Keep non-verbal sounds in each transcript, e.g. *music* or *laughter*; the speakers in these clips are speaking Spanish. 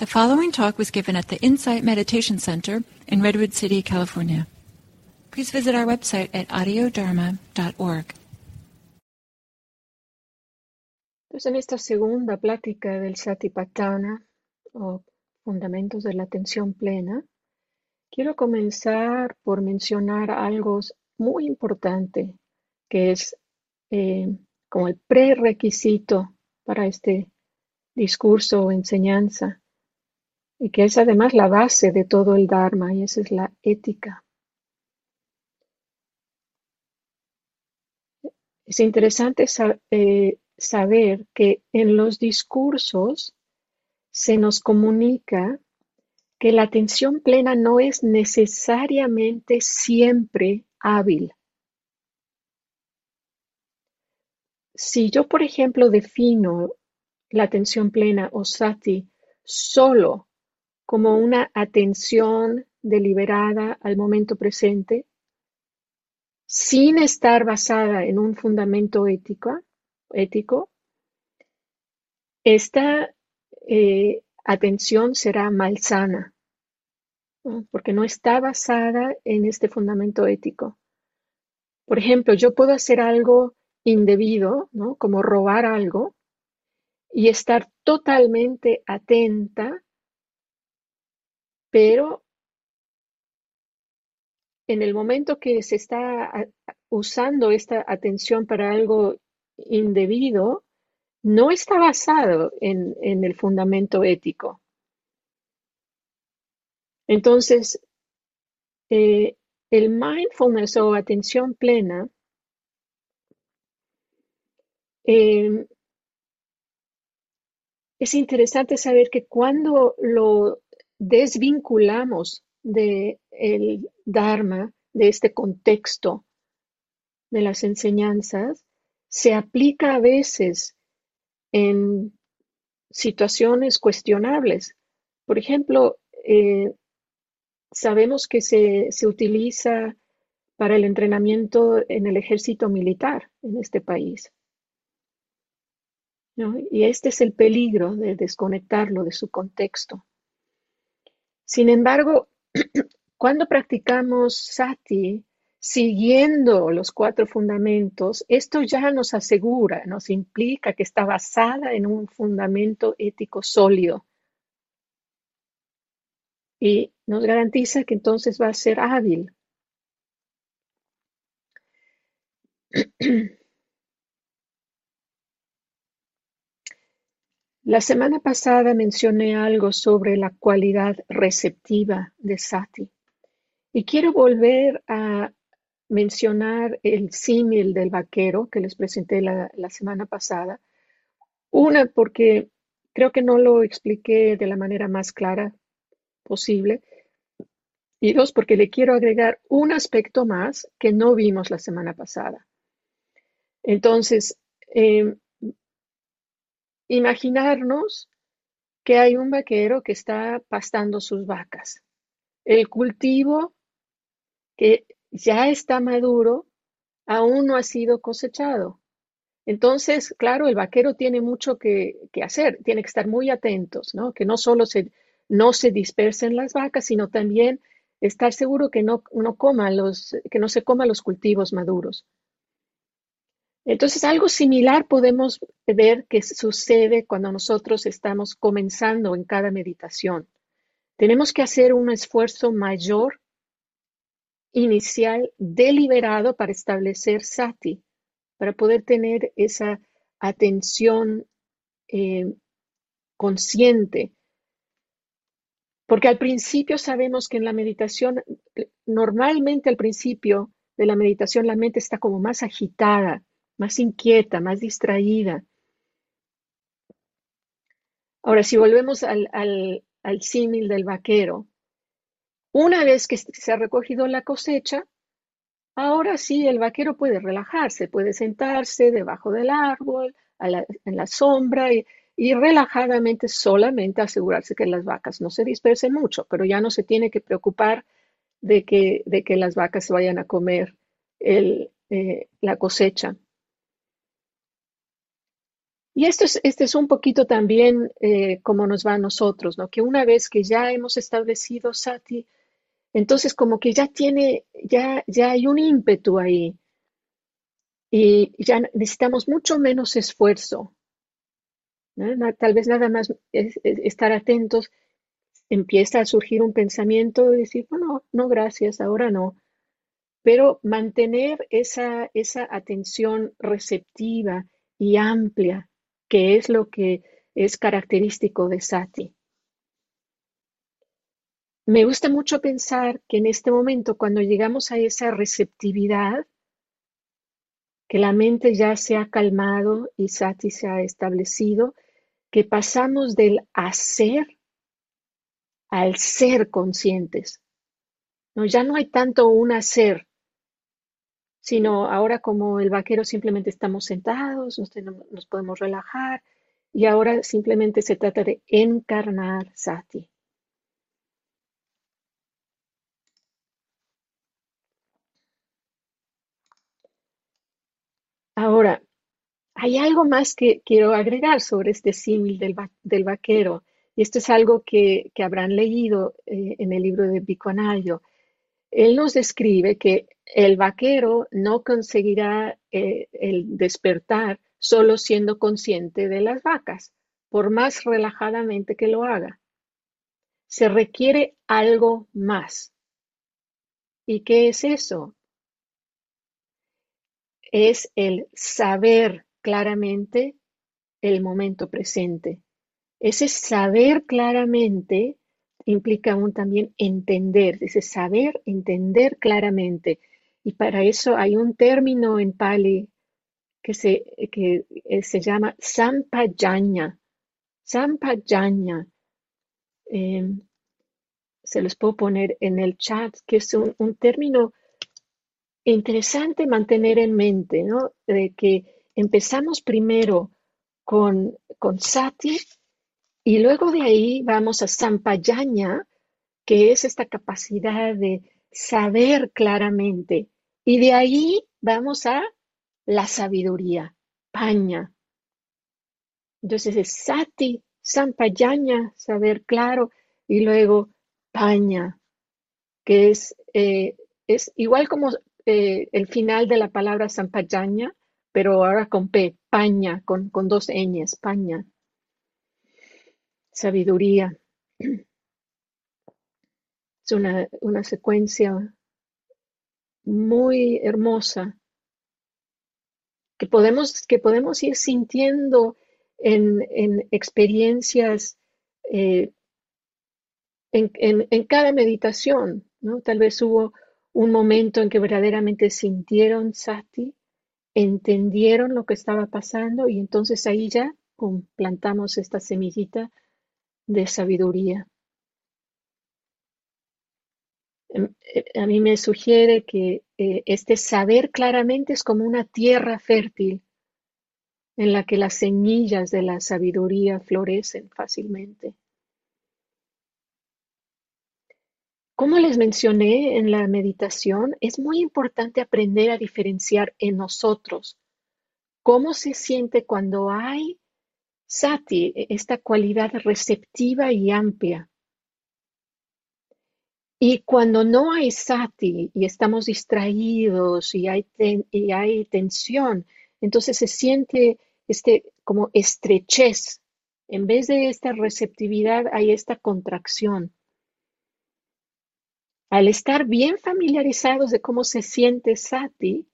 The following talk was given at the Insight Meditation Center in Redwood City, California. Please visit our website at audiodharma.org. Pues en esta segunda plática del Satipatthana, o Fundamentos de la Atención Plena, quiero comenzar por mencionar algo muy importante, que es eh, como el prerequisito para este discurso o enseñanza, y que es además la base de todo el Dharma, y esa es la ética. Es interesante eh, saber que en los discursos se nos comunica que la atención plena no es necesariamente siempre hábil. Si yo, por ejemplo, defino la atención plena o sati solo como una atención deliberada al momento presente, sin estar basada en un fundamento ético, ético esta eh, atención será malsana, porque no está basada en este fundamento ético. Por ejemplo, yo puedo hacer algo indebido, ¿no? como robar algo, y estar totalmente atenta pero en el momento que se está usando esta atención para algo indebido, no está basado en, el fundamento ético. Entonces, eh, el mindfulness o atención plena em, es interesante saber que cuando lo desvinculamos del Dharma, de este contexto de las enseñanzas, se aplica a veces en situaciones cuestionables. Por ejemplo, eh, sabemos que se, utiliza para el entrenamiento en el ejército militar en este país. Y este es el peligro de desconectarlo de su contexto. Sin embargo, *clears throat* cuando practicamos sati siguiendo los cuatro fundamentos, esto ya nos asegura, nos implica que está basada en un fundamento ético sólido. Y nos garantiza que entonces va a ser hábil. *clears throat* La semana pasada mencioné algo sobre la cualidad receptiva de Sati y quiero volver a mencionar el símil del vaquero que les presenté la, semana pasada. Una, porque creo que no lo expliqué de la manera más clara posible. Y dos, porque le quiero agregar un aspecto más que no vimos la semana pasada. Entonces, eh, Imaginarnos que hay un vaquero que está pastando sus vacas. El cultivo que ya está maduro aún no ha sido cosechado. Entonces, claro, el vaquero tiene mucho que, hacer, tiene que estar muy atentos, ¿no? Que no solo no se dispersen las vacas, sino también estar seguro que no, no, coma los, que no se coma los cultivos maduros. Entonces, algo similar podemos ver que sucede cuando nosotros estamos comenzando en cada meditación. Tenemos que hacer un esfuerzo mayor inicial deliberado para establecer sati, para poder tener esa atención eh, consciente. Porque al principio sabemos que en la meditación, normalmente al principio de la meditación la mente está como más agitada, más inquieta, más distraída. Ahora, si volvemos al, símil del vaquero, una vez que se ha recogido la cosecha, ahora sí el vaquero puede relajarse, puede sentarse debajo del árbol, en la sombra y, y, relajadamente solamente asegurarse que las vacas no se dispersen mucho, pero ya no se tiene que preocupar de que, de que las vacas vayan a comer eh, la cosecha. Y esto es, este es un poquito también eh, como nos va a nosotros, ¿no? Que una vez que ya hemos establecido Sati, entonces como que ya tiene, ya, ya hay un ímpetu ahí y ya necesitamos mucho menos esfuerzo. Tal vez nada más estar atentos, empieza a surgir un pensamiento y decir, bueno, no, gracias, ahora no. Pero mantener esa, esa atención receptiva y amplia, que es lo que es característico de Sati. Me gusta mucho pensar que en este momento, cuando llegamos a esa receptividad, que la mente ya se ha calmado y Sati se ha establecido, que pasamos del hacer al ser conscientes. No, ya no hay tanto un hacer, sino ahora como el vaquero simplemente estamos sentados, nos, podemos relajar y ahora simplemente se trata de encarnar Sati. Ahora, hay algo más que quiero agregar sobre este símil del, vaquero, y esto es algo que, habrán leído eh, en el libro de Biconayo. Él nos describe que el vaquero no conseguirá eh, el despertar solo siendo consciente de las vacas, por más relajadamente que lo haga. Se requiere algo más. ¿Y qué es eso? es el saber claramente el momento presente. Ese saber claramente implica también entender, ese saber entender claramente. Y para eso hay un término en Pali que se, que eh, se llama sampajanya. Sampajanya. Em, se los puedo poner en el chat, que es un, un término interesante mantener en mente, ¿no? De que empezamos primero con, con sati y luego de ahí vamos a sampayanya, que es esta capacidad de saber claramente. Y de ahí vamos a la sabiduría, paña. Entonces es sati, sampayanya, saber claro, y luego paña, que es, eh, es igual como eh, el final de la palabra sampayaña, pero ahora con P, paña, con, con dos ñes, paña. Sabiduría. *clears throat* Es una, una secuencia muy hermosa que podemos, que podemos ir sintiendo en, en experiencias eh, en, en, cada meditación, ¿no? Tal vez hubo un momento en que verdaderamente sintieron sati, entendieron lo que estaba pasando y entonces ahí ya plantamos esta semillita de sabiduría. Em, eh, a mí me sugiere que eh, este saber claramente es como una tierra fértil en la que las semillas de la sabiduría florecen fácilmente. Como les mencioné en la meditación, es muy importante aprender a diferenciar en nosotros cómo se siente cuando hay sati, e, esta cualidad receptiva y amplia. Y cuando no hay sati y estamos distraídos y hay, y hay tensión, entonces se siente este, como estrechez. En vez de esta receptividad hay esta contracción. Al estar bien familiarizados de cómo se siente Sati,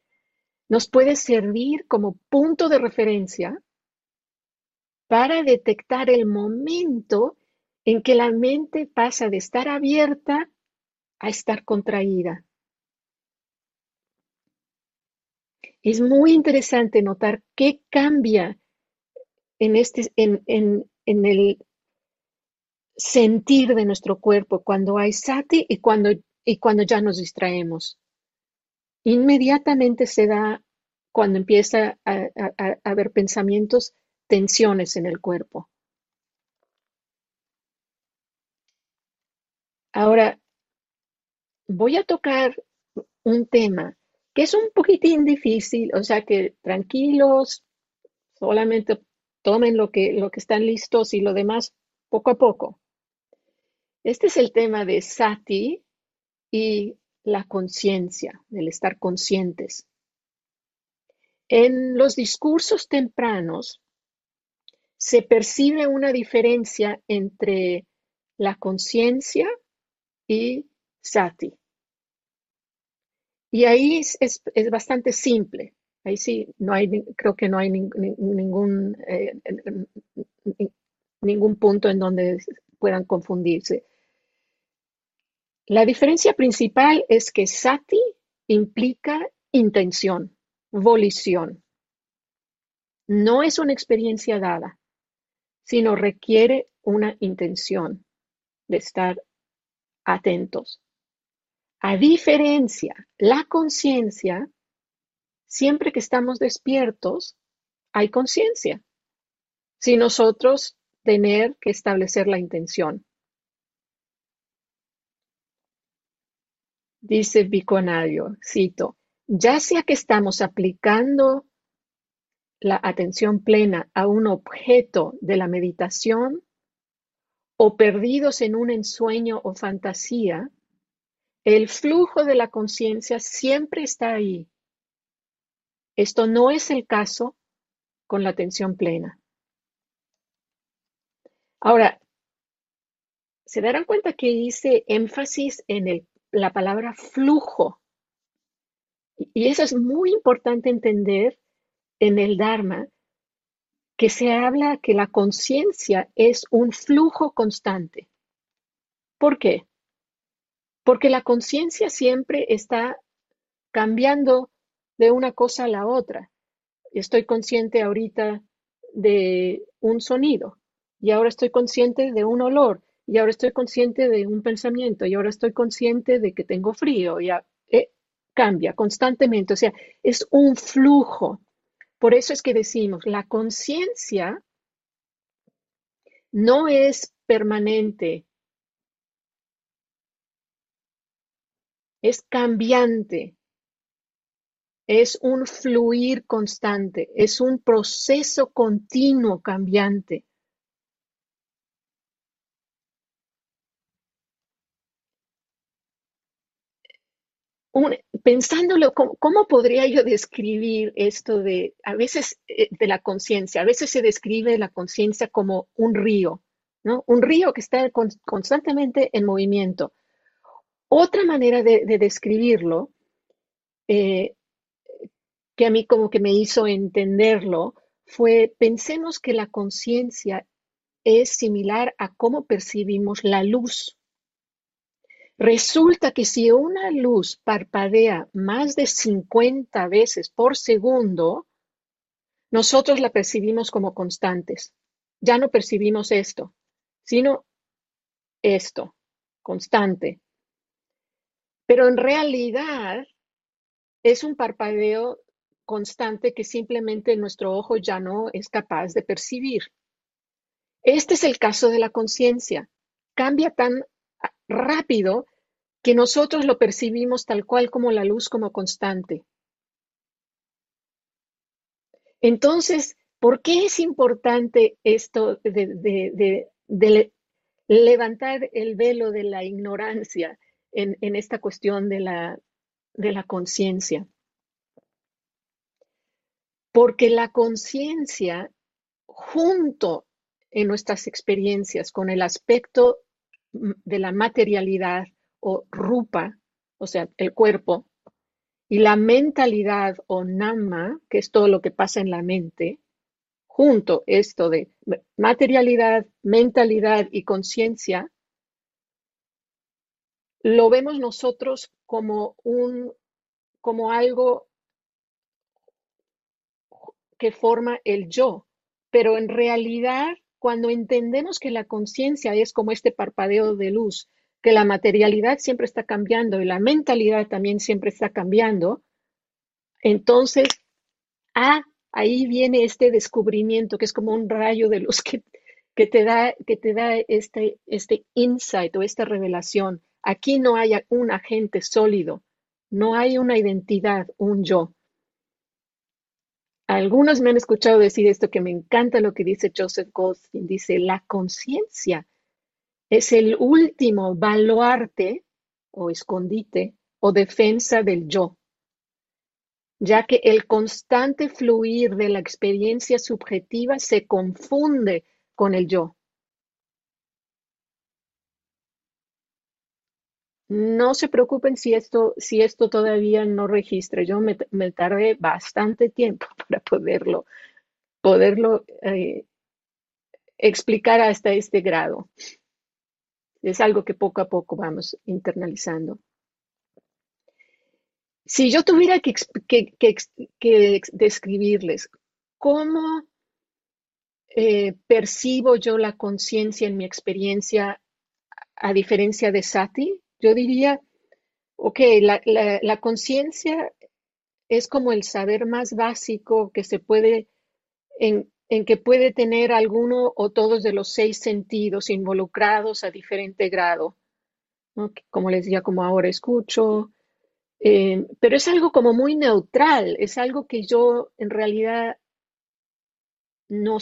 nos puede servir como punto de referencia para detectar el momento en que la mente pasa de estar abierta a estar contraída. Es muy interesante notar qué cambia en, este, en, en el sentir de nuestro cuerpo cuando hay sati y cuando, y cuando ya nos distraemos. Inmediatamente se da cuando empieza a, haber pensamientos, tensiones en el cuerpo. Ahora, voy a tocar un tema que es un poquitín difícil, o sea que tranquilos, solamente tomen lo que, lo que están listos y lo demás poco a poco. Este es el tema de sati y la conciencia, el estar conscientes. En los discursos tempranos se percibe una diferencia entre la conciencia y sati. Y ahí es, bastante simple. Ahí sí, no hay, creo que no hay ningún, eh, ningún punto en donde puedan confundirse. La diferencia principal es que sati implica intención, volición. No es una experiencia dada, sino requiere una intención de estar atentos. A diferencia, la conciencia, siempre que estamos despiertos, hay conciencia. Si nosotros tener que establecer la intención. Dice Biconario, cito, ya sea que estamos aplicando la atención plena a un objeto de la meditación o perdidos en un ensueño o fantasía, el flujo de la conciencia siempre está ahí. Esto no es el caso con la atención plena. Ahora, se darán cuenta que hice énfasis en la palabra flujo. Y eso es muy importante entender en el Dharma, que se habla que la conciencia es un flujo constante. ¿Por qué? Porque la conciencia siempre está cambiando de una cosa a la otra. Estoy consciente ahorita de un sonido y ahora estoy consciente de un olor y ahora estoy consciente de un pensamiento y ahora estoy consciente de que tengo frío. Ya eh, cambia constantemente, o sea, es un flujo. Por eso es que decimos, la conciencia no es permanente, es cambiante, es un fluir constante, es un proceso continuo cambiante. pensándolo, ¿cómo, podría yo describir esto de, a veces, eh, de la conciencia? A veces se describe la conciencia como un río, ¿no? Un río que está constantemente en movimiento. Otra manera de, describirlo, eh, que a mí como que me hizo entenderlo, fue, pensemos que la conciencia es similar a cómo percibimos la luz. Resulta que si una luz parpadea más de 50 veces por segundo, nosotros la percibimos como constantes. Ya no percibimos esto, sino esto, constante. Pero en realidad es un parpadeo constante que simplemente nuestro ojo ya no es capaz de percibir. Este es el caso de la conciencia. Cambia tan rápido que nosotros lo percibimos tal cual como la luz como constante. Entonces, ¿por qué es importante esto de, levantar el velo de la ignorancia en, esta cuestión de la, de la conciencia? Porque la conciencia, junto en nuestras experiencias con el aspecto de la materialidad o rupa, o sea, el cuerpo, y la mentalidad o nama, que es todo lo que pasa en la mente, junto esto de materialidad, mentalidad y conciencia, lo vemos nosotros como un como algo que forma el yo, pero en realidad cuando entendemos que la conciencia es como este parpadeo de luz, que la materialidad siempre está cambiando y la mentalidad también siempre está cambiando, entonces, ah, ahí viene este descubrimiento que es como un rayo de luz que, que te da, que te da este, este insight o esta revelación. Aquí no hay un agente sólido, no hay una identidad, un yo. algunos me han escuchado decir esto que me encanta lo que dice Joseph Goldstein. Dice, la conciencia es el último baluarte o escondite o defensa del yo, ya que el constante fluir de la experiencia subjetiva se confunde con el yo. No se preocupen si esto, si esto todavía no registra. Yo me, tardé bastante tiempo *laughs* para poderlo, poderlo eh, explicar hasta este grado. Es algo que poco a poco vamos internalizando. Si yo tuviera que, describirles cómo eh, percibo yo la conciencia en mi experiencia a diferencia de Sati, yo diría, ok, la, conciencia es como el saber más básico que se puede, en, que puede tener alguno o todos de los seis sentidos involucrados a diferente grado. Como les decía, como ahora escucho, eh, pero es algo como muy neutral, es algo que yo en realidad no,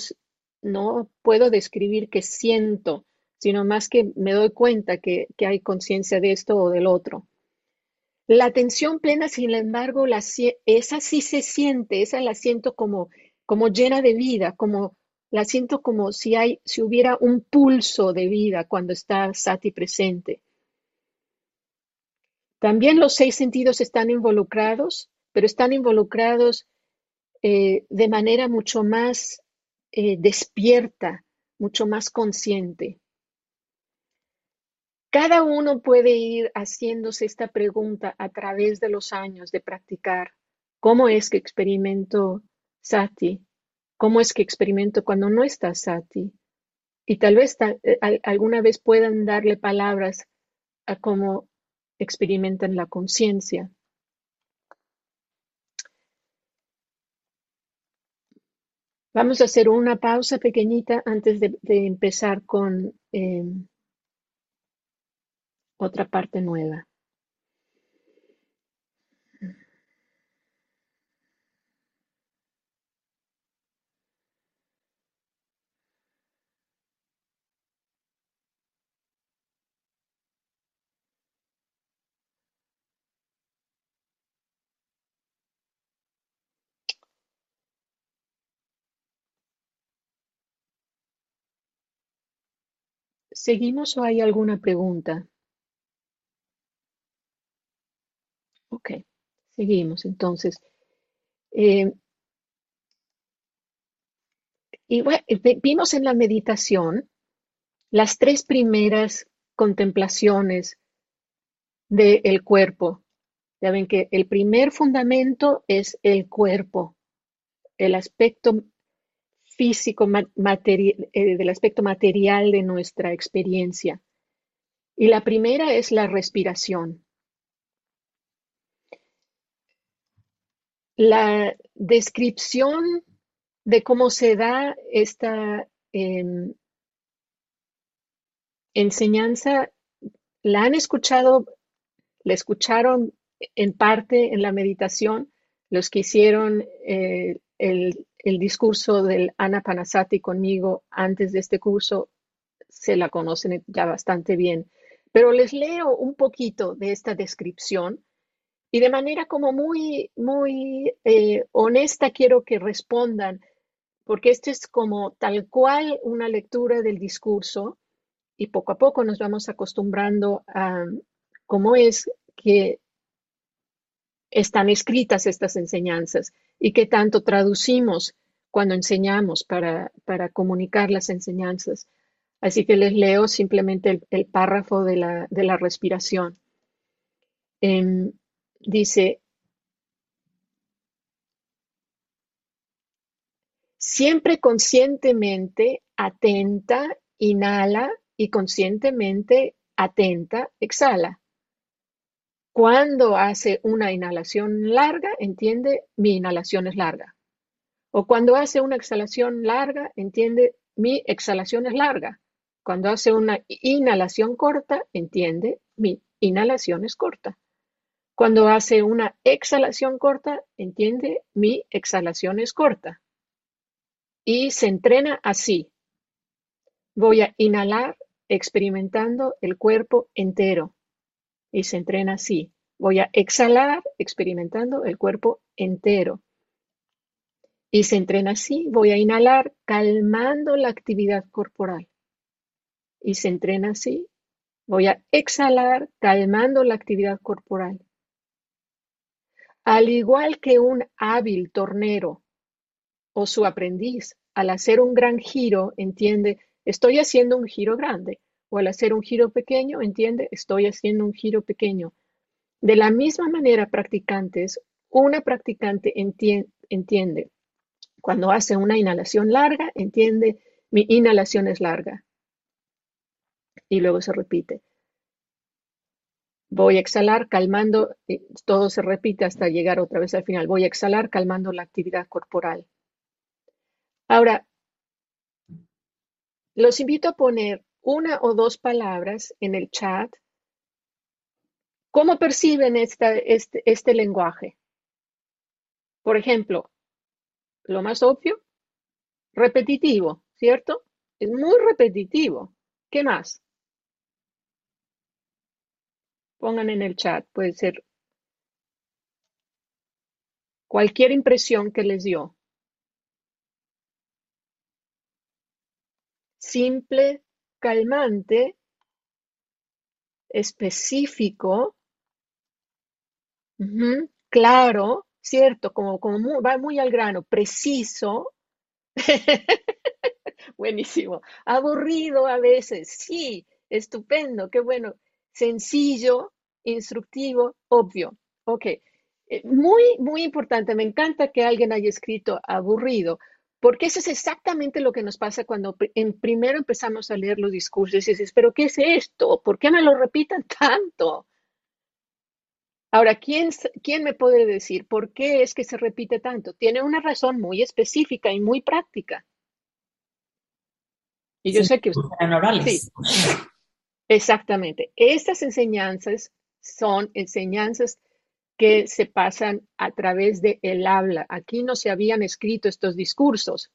no puedo describir que siento, sino más que me doy cuenta que, hay conciencia de esto o del otro. La atención plena, sin embargo, esa sí se siente, esa la siento como, como llena de vida, como la siento como si, hay, si hubiera un pulso de vida cuando está Sati presente. También los seis sentidos están involucrados, pero están involucrados eh, de manera mucho más eh, despierta, mucho más consciente. Cada uno puede ir haciéndose esta pregunta a través de los años de practicar. ¿Cómo es que experimento sati? ¿Cómo es que experimento cuando no está sati? Y tal vez eh, alguna vez puedan darle palabras a cómo experimentan la conciencia. Vamos a hacer una pausa pequeñita antes de, empezar con em, otra parte nueva. ¿Seguimos o hay alguna pregunta? Ok, seguimos entonces. Eh, y vimos en la meditación las tres primeras contemplaciones del cuerpo. Ya ven que el primer fundamento es el cuerpo, el aspecto físico, eh, del aspecto material de nuestra experiencia. Y la primera es la respiración. La descripción de cómo se da esta em, enseñanza, la han escuchado, la escucharon en parte en la meditación, los que hicieron eh, el, el, discurso del Anapanasati conmigo antes de este curso, se la conocen ya bastante bien. Pero les leo un poquito de esta descripción y de manera como muy, muy eh, honesta quiero que respondan, porque esto es como tal cual una lectura del discurso y poco a poco nos vamos acostumbrando a cómo es que están escritas estas enseñanzas y qué tanto traducimos cuando enseñamos para, para comunicar las enseñanzas. Así que les leo simplemente el, párrafo de la, de la respiración. Em, dice, siempre conscientemente atenta, inhala y conscientemente atenta, exhala. Cuando hace una inhalación larga, entiende, mi inhalación es larga. O cuando hace una exhalación larga, entiende, mi exhalación es larga. Cuando hace una inhalación corta, entiende, mi inhalación es corta. Cuando hace una exhalación corta, entiende, mi exhalación es corta. Y se entrena así. Voy a inhalar experimentando el cuerpo entero. Y se entrena así. Voy a exhalar experimentando el cuerpo entero. Y se entrena así. Voy a inhalar calmando la actividad corporal. Y se entrena así. Voy a exhalar calmando la actividad corporal. Al igual que un hábil tornero o su aprendiz, al hacer un gran giro, entiende, estoy haciendo un giro grande, o al hacer un giro pequeño, entiende, estoy haciendo un giro pequeño. De la misma manera, practicantes, una practicante entiende, cuando hace una inhalación larga, entiende, mi inhalación es larga. Y luego se repite. Voy a exhalar calmando, todo se repite hasta llegar otra vez al final. Voy a exhalar calmando la actividad corporal. Ahora, los invito a poner una o dos palabras en el chat. ¿Cómo perciben este, este lenguaje? Por ejemplo, lo más obvio, repetitivo, ¿cierto? Es muy repetitivo. ¿Qué más? Pongan en el chat, puede ser cualquier impresión que les dio. Simple, calmante, específico, claro, cierto, como, como va muy al grano, preciso. *laughs* Buenísimo. Aburrido a veces, sí, estupendo, qué bueno. Sencillo, instructivo, obvio. Ok, eh, muy, muy importante. Me encanta que alguien haya escrito aburrido, porque eso es exactamente lo que nos pasa cuando en primero empezamos a leer los discursos y dices, pero ¿qué es esto? ¿Por qué me lo repitan *laughs* tanto? Ahora, ¿quién, ¿quién me puede decir por qué es que se repite tanto? Tiene una razón muy específica y muy práctica. Y yo sé que Sí. Exactamente. Estas enseñanzas son enseñanzas que se pasan a través de el habla. Aquí no se habían escrito estos discursos.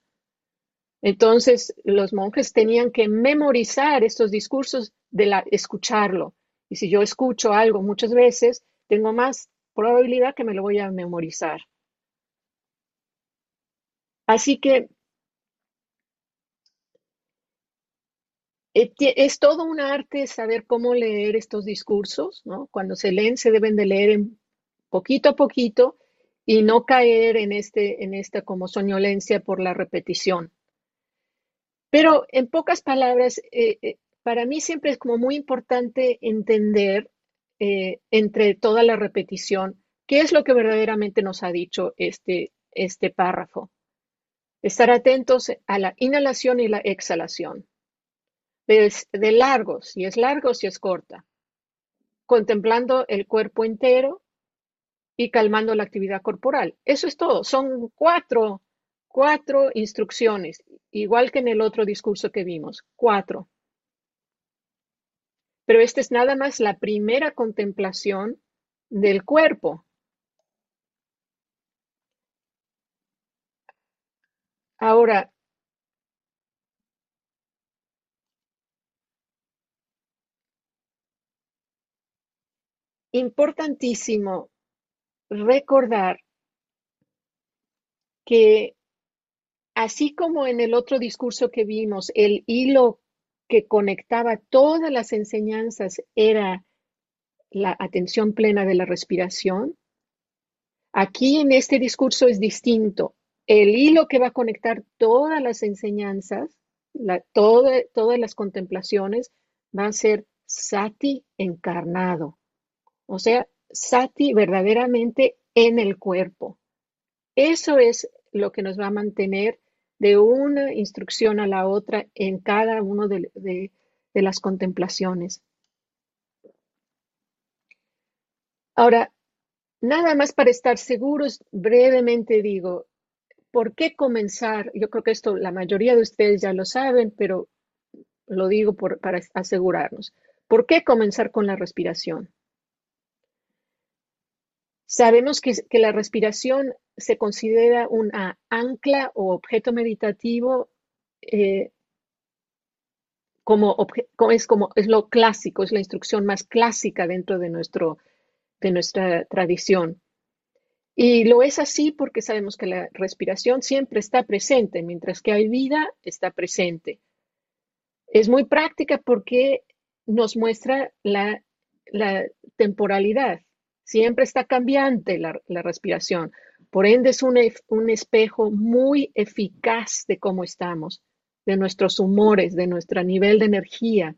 Entonces, los monjes tenían que memorizar estos discursos de la, escucharlo. Y si yo escucho algo muchas veces, tengo más probabilidad que me lo voy a memorizar. Así que es todo un arte saber cómo leer estos discursos. Cuando se leen se deben de leer en poquito a poquito y no caer en, este, en esta como soñolencia por la repetición. Pero en pocas palabras, eh, eh, para mí siempre es como muy importante entender entre toda la repetición qué es lo que verdaderamente nos ha dicho este, este párrafo. Estar atentos a la inhalación y la exhalación de, largo, si es largo, si es corta, contemplando el cuerpo entero y calmando la actividad corporal. Eso es todo. Son cuatro, cuatro instrucciones, igual que en el otro discurso que vimos. Cuatro. Pero esta es nada más la primera contemplación del cuerpo. Ahora, importantísimo recordar que así como en el otro discurso que vimos, el hilo que conectaba todas las enseñanzas era la atención plena de la respiración, aquí en este discurso es distinto. El hilo que va a conectar todas las enseñanzas, todas las contemplaciones, va a ser sati encarnado. O sea, sati verdaderamente en el cuerpo. Eso es lo que nos va a mantener de una instrucción a la otra en cada una de, las contemplaciones. Ahora, nada más para estar seguros, brevemente digo, ¿por qué comenzar? Yo creo que esto la mayoría de ustedes ya lo saben, pero lo digo para asegurarnos. ¿Por qué comenzar con la respiración? Sabemos que, la respiración se considera una ancla o objeto meditativo eh, como, es lo clásico, es la instrucción más clásica dentro de nuestra tradición. Y lo es así porque sabemos que la respiración siempre está presente, mientras que hay vida, está presente. Es muy práctica porque nos muestra la, temporalidad. Siempre está cambiante la, respiración. Por ende, es un, un espejo muy eficaz de cómo estamos, de nuestros humores, de nuestro nivel de energía.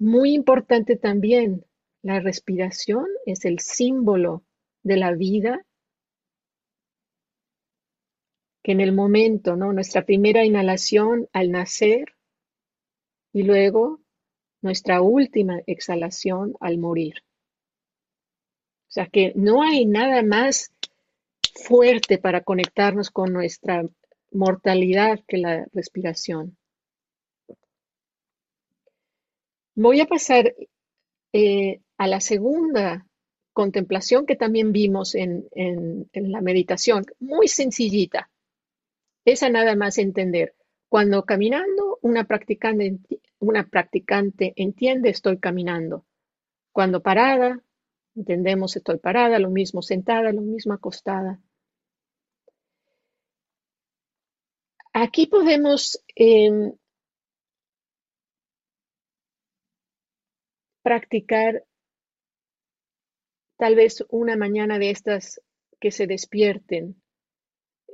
Muy importante también, la respiración es el símbolo de la vida que en el momento, ¿no? Nuestra primera inhalación al nacer y luego nuestra última exhalación al morir. O sea que no hay nada más fuerte para conectarnos con nuestra mortalidad que la respiración. Voy a pasar eh, a la segunda contemplación que también vimos en, en, la meditación, muy sencillita. Esa nada más entender. Cuando caminando, una practicante, una practicante entiende estoy caminando. Cuando parada, entendemos estoy parada, lo mismo sentada, lo mismo acostada. Aquí podemos em, practicar tal vez una mañana de estas que se despierten.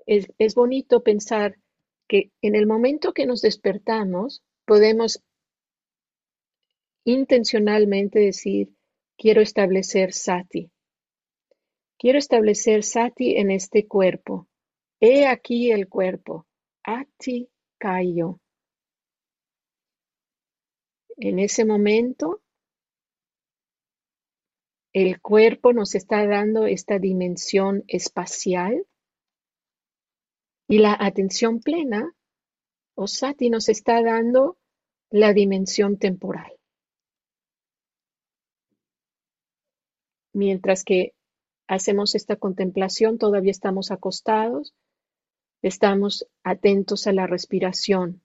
Es, es bonito pensar que en el momento que nos despertamos podemos intencionalmente decir, quiero establecer sati. Quiero establecer sati en este cuerpo. He aquí el cuerpo. Ati Kayo. En ese momento, el cuerpo nos está dando esta dimensión espacial y la atención plena, o sati, nos está dando la dimensión temporal. Mientras que hacemos esta contemplación, todavía estamos acostados, estamos atentos a la respiración,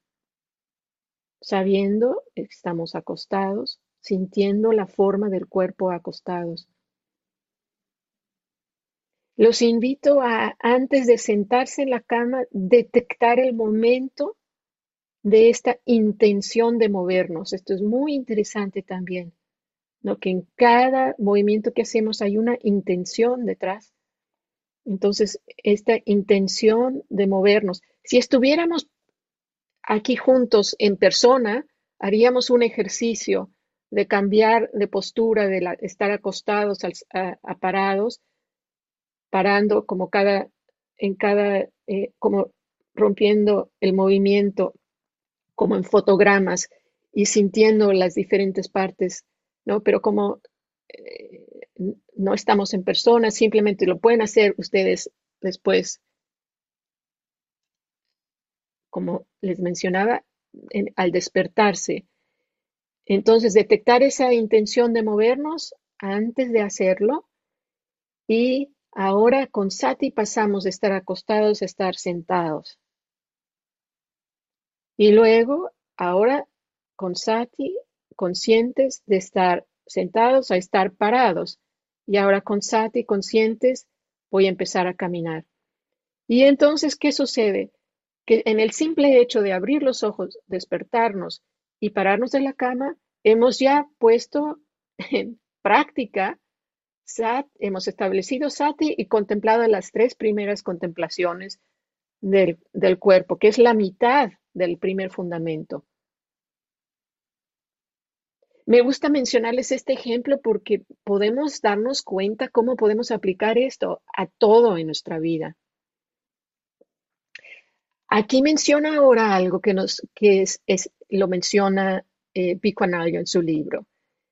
sabiendo estamos acostados, sintiendo la forma del cuerpo acostados. Los invito a, antes de sentarse en la cama, detectar el momento de esta intención de movernos. Esto es muy interesante también, ¿no? que en cada movimiento que hacemos hay una intención detrás. Entonces, esta intención de movernos, si estuviéramos aquí juntos en persona, haríamos un ejercicio de cambiar de postura, de estar acostados a, parados, parando como cada, en cada, eh, como rompiendo el movimiento, como en fotogramas y sintiendo las diferentes partes, Pero como eh, no estamos en persona, simplemente lo pueden hacer ustedes después, como les mencionaba, al despertarse. Entonces, detectar esa intención de movernos antes de hacerlo y ahora con sati pasamos de estar acostados a estar sentados. Y luego, ahora con sati, conscientes de estar sentados a estar parados. Y ahora con sati, conscientes, voy a empezar a caminar. Y entonces, ¿qué sucede? Que en el simple hecho de abrir los ojos, despertarnos y pararnos de la cama, hemos ya puesto *laughs* en práctica Sat, hemos establecido Sati y contemplado las tres primeras contemplaciones del, del cuerpo, que es la mitad del primer fundamento. Me gusta mencionarles este ejemplo porque podemos darnos cuenta cómo podemos aplicar esto a todo en nuestra vida. Aquí menciona ahora algo que, nos, que es, lo menciona eh, en su libro.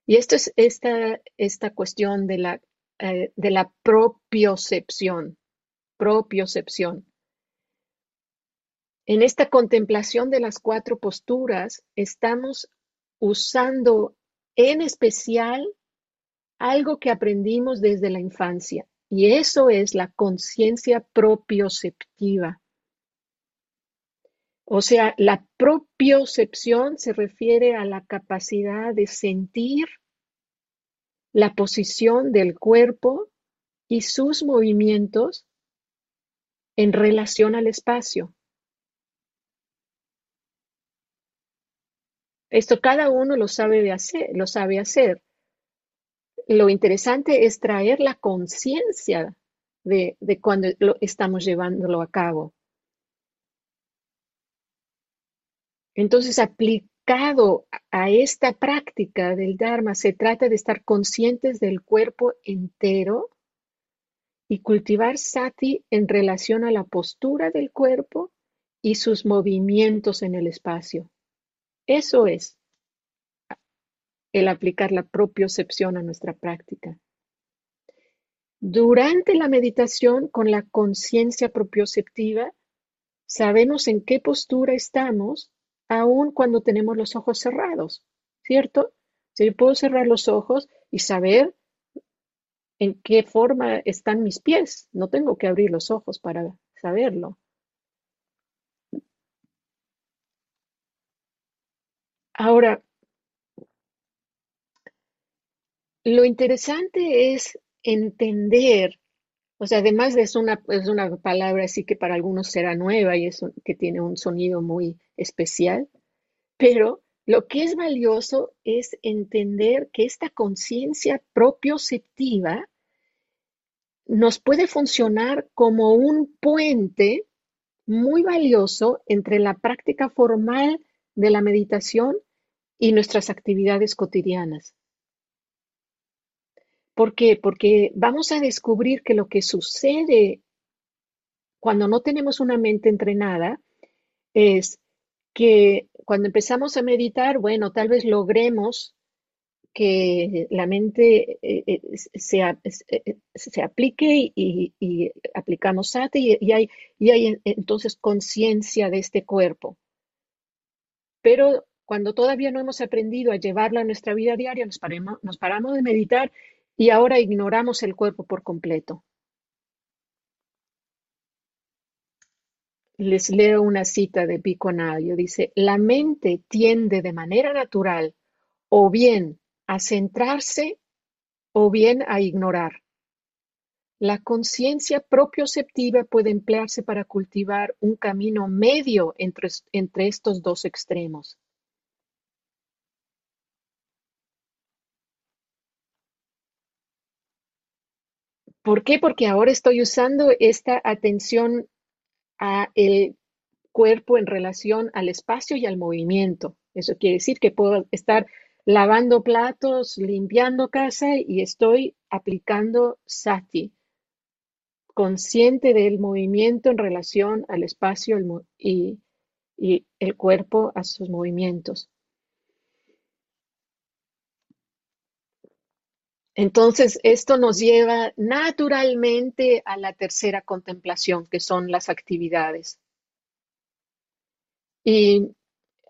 Y esto es esta, esta cuestión de la, eh, de la propiocepción. Propiocepción. En esta contemplación de las cuatro posturas, estamos usando en especial algo que aprendimos desde la infancia, y eso es la conciencia propioceptiva. O sea, la propiocepción se refiere a la capacidad de sentir la posición del cuerpo y sus movimientos en relación al espacio. Esto cada uno lo sabe, de hacer, lo sabe hacer. Lo interesante es traer la conciencia de, de, cuando estamos llevándolo a cabo. Entonces, aplicado a esta práctica del Dharma, se trata de estar conscientes del cuerpo entero y cultivar sati en relación a la postura del cuerpo y sus movimientos en el espacio. Eso es el aplicar la propiocepción a nuestra práctica. Durante la meditación con la conciencia propioceptiva, sabemos en qué postura estamos aun cuando tenemos los ojos cerrados, ¿cierto? Si yo puedo cerrar los ojos y saber en qué forma están mis pies. No tengo que abrir los ojos para saberlo. Ahora, lo interesante es entender, o sea, además de es una, es una palabra así que para algunos será nueva y es que tiene un sonido muy especial, pero lo que es valioso es entender que esta conciencia propioceptiva nos puede funcionar como un puente muy valioso entre la práctica formal de la meditación y nuestras actividades cotidianas. ¿Por qué? Porque vamos a descubrir que lo que sucede cuando no tenemos una mente entrenada es que cuando empezamos a meditar, bueno, tal vez logremos que la mente eh, eh, se, eh, se, aplique y, aplicamos sati y, hay, y hay entonces conciencia de este cuerpo. Pero cuando todavía no hemos aprendido a llevarlo a nuestra vida diaria, nos, paramos de meditar y ahora ignoramos el cuerpo por completo. Les leo una cita de Pico Dice, la mente tiende de manera natural o bien a centrarse o bien a ignorar. La conciencia propioceptiva puede emplearse para cultivar un camino medio entre estos dos extremos. ¿Por qué? Porque ahora estoy usando esta atención a el cuerpo en relación al espacio y al movimiento. Eso quiere decir que puedo estar lavando platos, limpiando casa y estoy aplicando sati, consciente del movimiento en relación al espacio y, y el cuerpo a sus movimientos. Entonces, esto nos lleva naturalmente a la tercera contemplación, que son las actividades. Y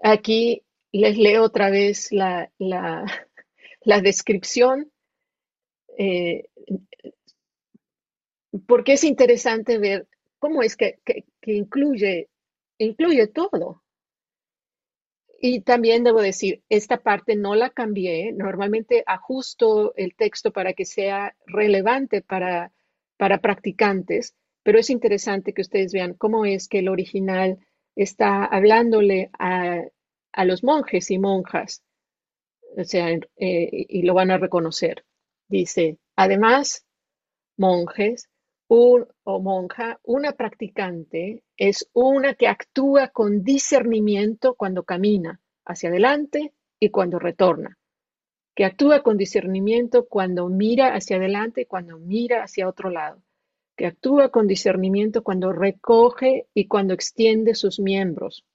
aquí les leo otra vez la, *laughs* descripción, eh, porque es interesante ver cómo es que, incluye, incluye todo. Y también debo decir, esta parte no la cambié. Normalmente ajusto el texto para que sea relevante para, para practicantes, pero es interesante que ustedes vean cómo es que el original está hablándole a, los monjes y monjas, o sea, eh, y lo van a reconocer. Dice, además, monjes, un, o monja, una practicante es una que actúa con discernimiento cuando camina hacia adelante y cuando retorna, que actúa con discernimiento cuando mira hacia adelante y cuando mira hacia otro lado, que actúa con discernimiento cuando recoge y cuando extiende sus miembros,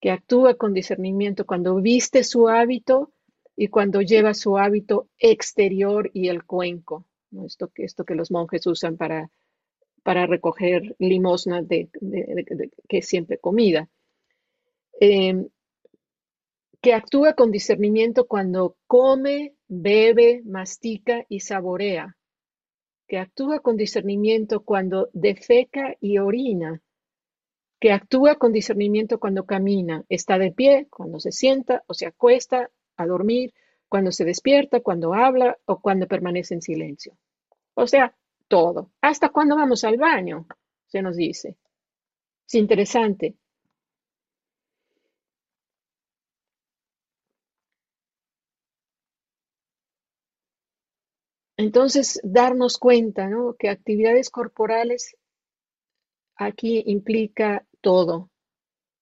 que actúa con discernimiento cuando viste su hábito y cuando lleva su hábito exterior y el cuenco, esto, que los monjes usan para, para recoger limosna de, que es siempre comida. Em, que actúa con discernimiento cuando come, bebe, mastica y saborea, que actúa con discernimiento cuando defeca y orina, que actúa con discernimiento cuando camina, está de pie, cuando se sienta o se acuesta a dormir, cuando se despierta, cuando habla o cuando permanece en silencio. O sea, todo. Hasta cuando vamos al baño, se nos dice. Es interesante. Entonces, darnos cuenta, ¿no? Que actividades corporales aquí implica todo.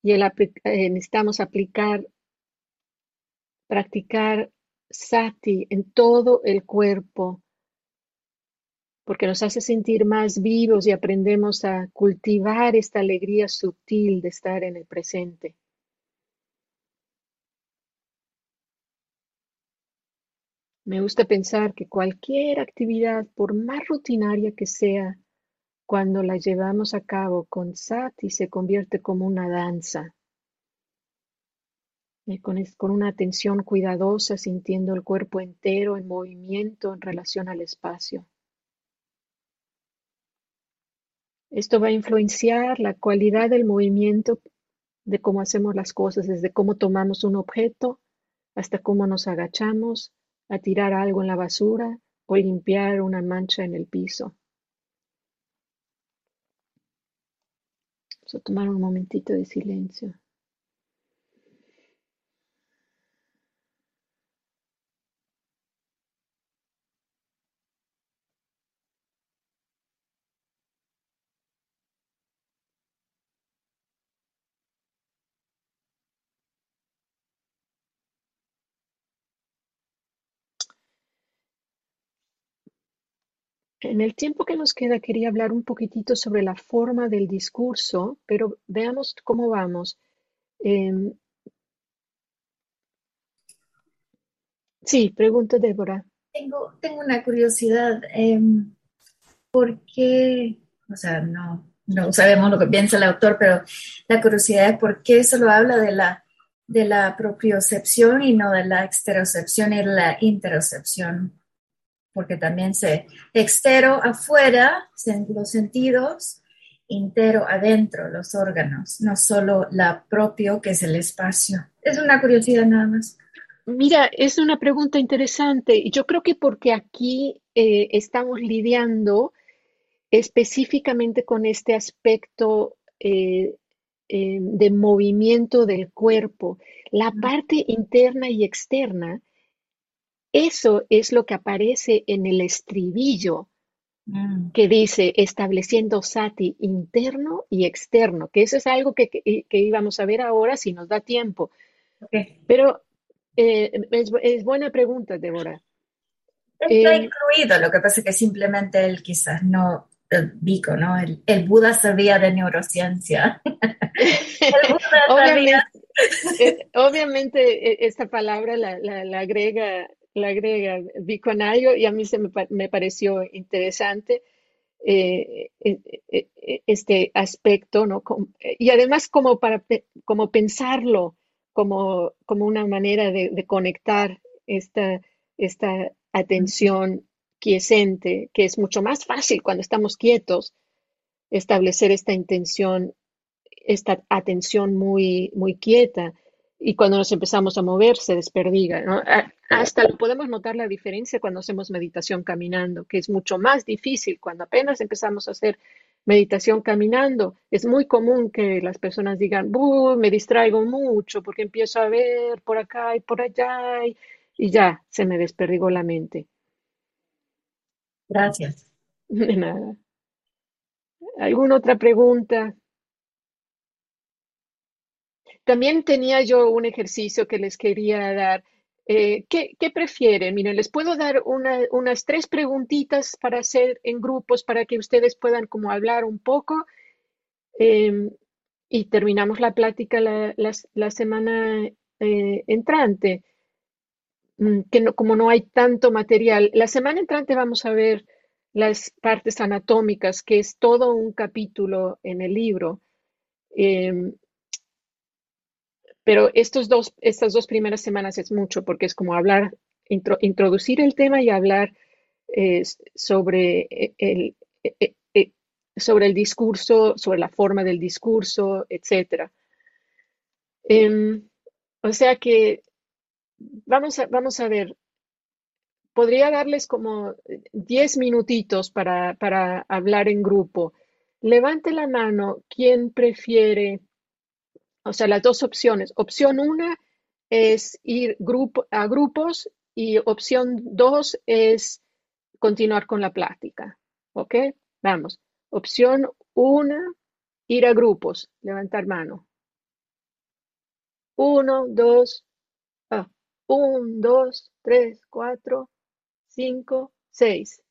Y el, eh, necesitamos aplicar, practicar sati en todo el cuerpo, porque nos hace sentir más vivos y aprendemos a cultivar esta alegría sutil de estar en el presente. Me gusta pensar que cualquier actividad, por más rutinaria que sea, cuando la llevamos a cabo con sati se convierte como una danza, eh, con, una atención cuidadosa, sintiendo el cuerpo entero en movimiento en relación al espacio. Esto va a influenciar la cualidad del movimiento de cómo hacemos las cosas, desde cómo tomamos un objeto hasta cómo nos agachamos, a tirar algo en la basura o limpiar una mancha en el piso. Vamos a tomar un momentito de silencio. En el tiempo que nos queda quería hablar un poquitito sobre la forma del discurso, pero veamos cómo vamos. Em, sí, pregunta Débora. Tengo, tengo una curiosidad. Em, ¿Por qué? O sea, no, no sabemos lo que piensa el autor, pero la curiosidad es por qué solo habla de la, de la propiocepción y no de la exterocepción y la interocepción porque también se extero afuera, los sentidos, intero adentro, los órganos, no solo la propio que es el espacio. Es una curiosidad nada más. Mira, es una pregunta interesante. Yo creo que porque aquí eh, estamos lidiando específicamente con este aspecto eh, eh, de movimiento del cuerpo. La parte interna y externa eso es lo que aparece en el estribillo mm. que dice estableciendo sati interno y externo, que eso es algo que, íbamos a ver ahora si nos da tiempo. Pero eh, es, buena pregunta, Débora. Está eh, incluido, lo que pasa es que simplemente él quizás no, el bico, ¿no? El, Buda sabía de neurociencia. *laughs* el Buda *laughs* obviamente, eh, obviamente, esta palabra la, la agrega la agrega algo y a mí se me, pareció interesante eh, eh, eh, este aspecto, ¿no? y además como para como pensarlo como, como una manera de, conectar esta, esta atención quiescente, que es mucho más fácil cuando estamos quietos, establecer esta intención, esta atención muy, muy quieta y cuando nos empezamos a mover se desperdiga. Hasta lo podemos notar la diferencia cuando hacemos meditación caminando, que es mucho más difícil cuando apenas empezamos a hacer meditación caminando. Es muy común que las personas digan, me distraigo mucho porque empiezo a ver por acá y por allá y, y ya se me desperdigó la mente. Gracias. De nada. ¿Alguna otra pregunta? También tenía yo un ejercicio que les quería dar. Eh, ¿qué, prefieren? Miren, les puedo dar unas tres preguntitas para hacer en grupos para que ustedes puedan como hablar un poco em, y terminamos la plática la, semana eh, entrante, mm, que como no hay tanto material. La semana entrante vamos a ver las partes anatómicas, que es todo un capítulo en el libro. Em, pero estos dos, estas dos primeras semanas es mucho porque es como hablar, introducir el tema y hablar eh, sobre el, sobre el discurso, sobre la forma del discurso, etc. Em, o sea que vamos a, vamos a ver, podría darles como 10 minutitos para, para hablar en grupo. Levante la mano quien prefiere, o sea, las dos opciones. Opción una es ir a grupos y opción dos es continuar con la plática. ¿Ok? Vamos. Opción 1, ir a grupos, levantar mano. 1, 2, 1, 2, 3, 4, 5, 6.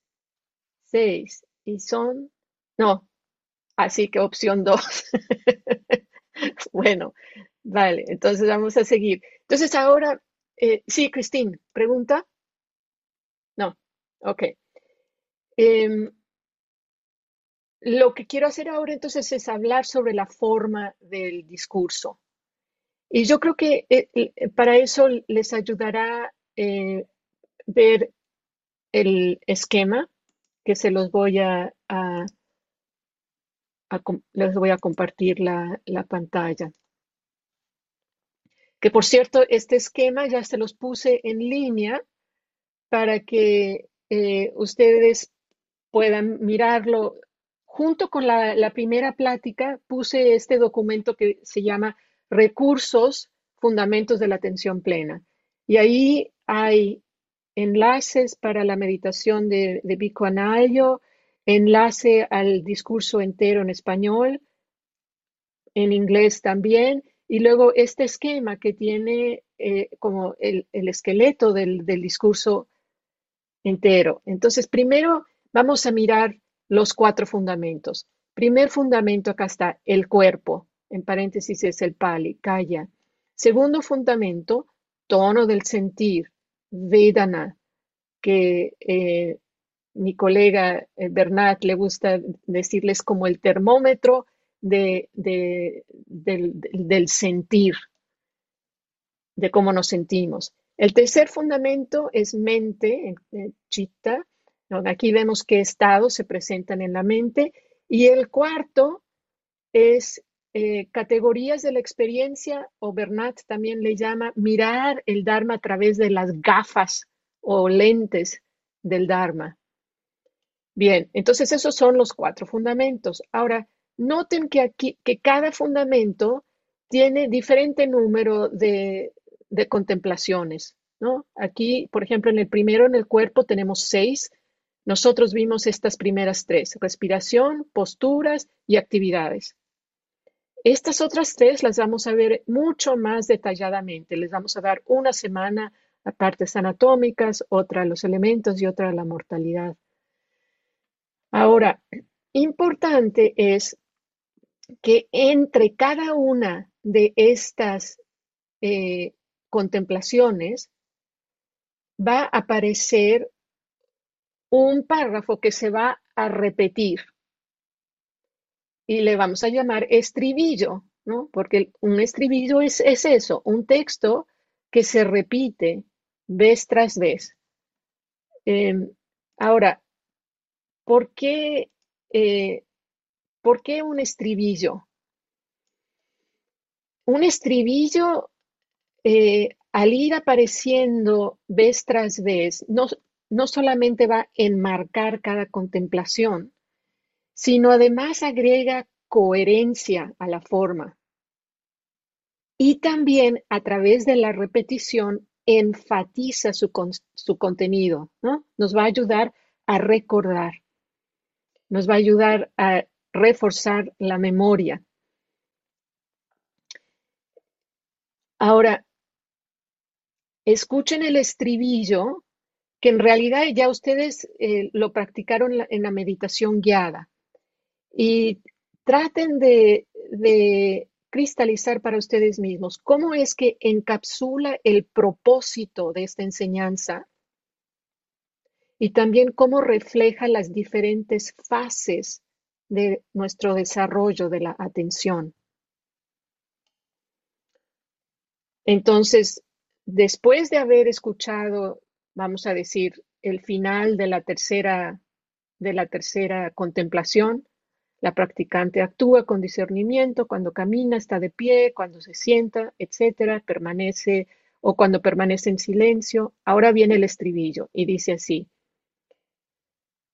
6. Y son, no, así que opción 2. *laughs* bueno, vale, entonces vamos a seguir. Entonces ahora, eh, sí, Cristín, pregunta. No, ok. Eh, lo que quiero hacer ahora entonces es hablar sobre la forma del discurso. Y yo creo que eh, eh, para eso les ayudará ver el esquema que se los voy a, les voy a compartir la, pantalla. Que por cierto, este esquema ya se los puse en línea para que ustedes puedan mirarlo Junto con la, primera plática puse este documento que se llama Recursos, Fundamentos de la Atención Plena. Y ahí hay enlaces para la meditación de, de Vico enlace al discurso entero en español, en inglés también, y luego este esquema que tiene eh, como el, esqueleto del, discurso entero. Entonces, primero vamos a mirar los cuatro fundamentos. Primer fundamento, acá está, el cuerpo, en paréntesis es el pali, calla. Segundo fundamento, tono del sentir, vedana, que eh, mi colega eh, Bernat le gusta decirles como el termómetro de, del, sentir, de cómo nos sentimos. El tercer fundamento es mente, chitta, Aquí vemos qué estados se presentan en la mente. Y el cuarto es eh, categorías de la experiencia, o Bernat también le llama mirar el Dharma a través de las gafas o lentes del Dharma. Bien, entonces esos son los cuatro fundamentos. Ahora, noten que aquí, que cada fundamento tiene diferente número de, contemplaciones, ¿no? Aquí, por ejemplo, en el primero, en el cuerpo, tenemos seis nosotros vimos estas primeras tres, respiración, posturas y actividades. Estas otras tres las vamos a ver mucho más detalladamente. Les vamos a dar una semana a partes anatómicas, otra a los elementos y otra a la mortalidad. Ahora, importante es que entre cada una de estas eh, contemplaciones va a aparecer un párrafo que se va a repetir y le vamos a llamar estribillo, ¿no? Porque un estribillo es, eso, un texto que se repite vez tras vez. Em, ahora, ¿por qué, eh, ¿por qué un estribillo? Un estribillo, eh, al ir apareciendo vez tras vez, no, no solamente va a enmarcar cada contemplación, sino además agrega coherencia a la forma. Y también a través de la repetición enfatiza su, contenido, ¿no? Nos va a ayudar a recordar, nos va a ayudar a reforzar la memoria. Ahora, escuchen el estribillo que en realidad ya ustedes eh, lo practicaron en la meditación guiada. Y traten de, de cristalizar para ustedes mismos cómo es que encapsula el propósito de esta enseñanza y también cómo refleja las diferentes fases de nuestro desarrollo de la atención. Entonces, después de haber escuchado, vamos a decir, el final de la tercera, de la tercera contemplación, la practicante actúa con discernimiento cuando camina, está de pie, cuando se sienta, etcétera, permanece o cuando permanece en silencio. Ahora viene el estribillo y dice así: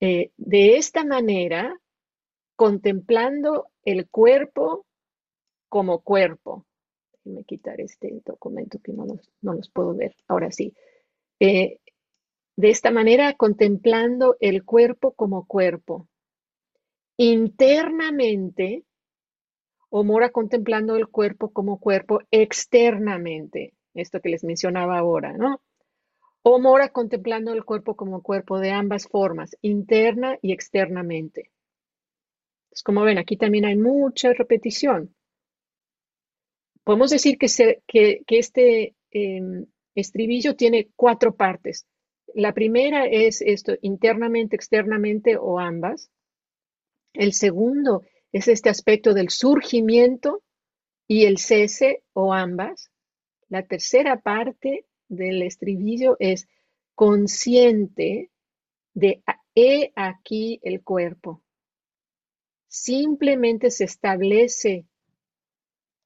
eh, de esta manera, contemplando el cuerpo como cuerpo. Déjenme quitar este documento que no los, no los puedo ver. Ahora sí. Eh, de esta manera, contemplando el cuerpo como cuerpo. Internamente, o mora contemplando el cuerpo como cuerpo externamente. Esto que les mencionaba ahora, ¿no? O mora contemplando el cuerpo como cuerpo de ambas formas, interna y externamente. Como ven, aquí también hay mucha repetición. Podemos decir que, que, este em, estribillo tiene cuatro partes. La primera es esto, internamente, externamente o ambas. El segundo es este aspecto del surgimiento y el cese o ambas. La tercera parte del estribillo es consciente de he aquí el cuerpo. Simplemente se establece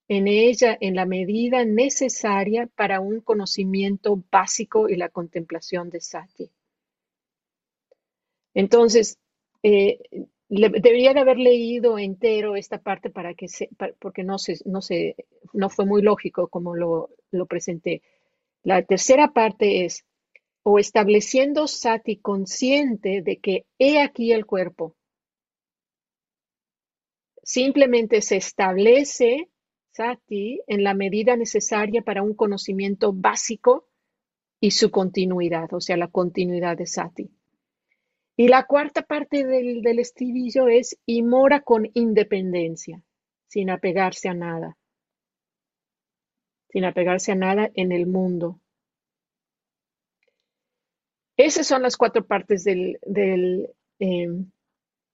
en ella en la medida necesaria para un conocimiento básico y la contemplación de Sati. Entonces, eh, debería de haber leído entero esta parte para que se, porque no se, no se, no fue muy lógico como lo, lo presenté. La tercera parte es o estableciendo sati consciente de que he aquí el cuerpo. Simplemente se establece sati en la medida necesaria para un conocimiento básico y su continuidad, o sea, la continuidad de sati. Y la cuarta parte del, estribillo es y mora con independencia, sin apegarse a nada, sin apegarse a nada en el mundo. Esas son las cuatro partes del, del, em,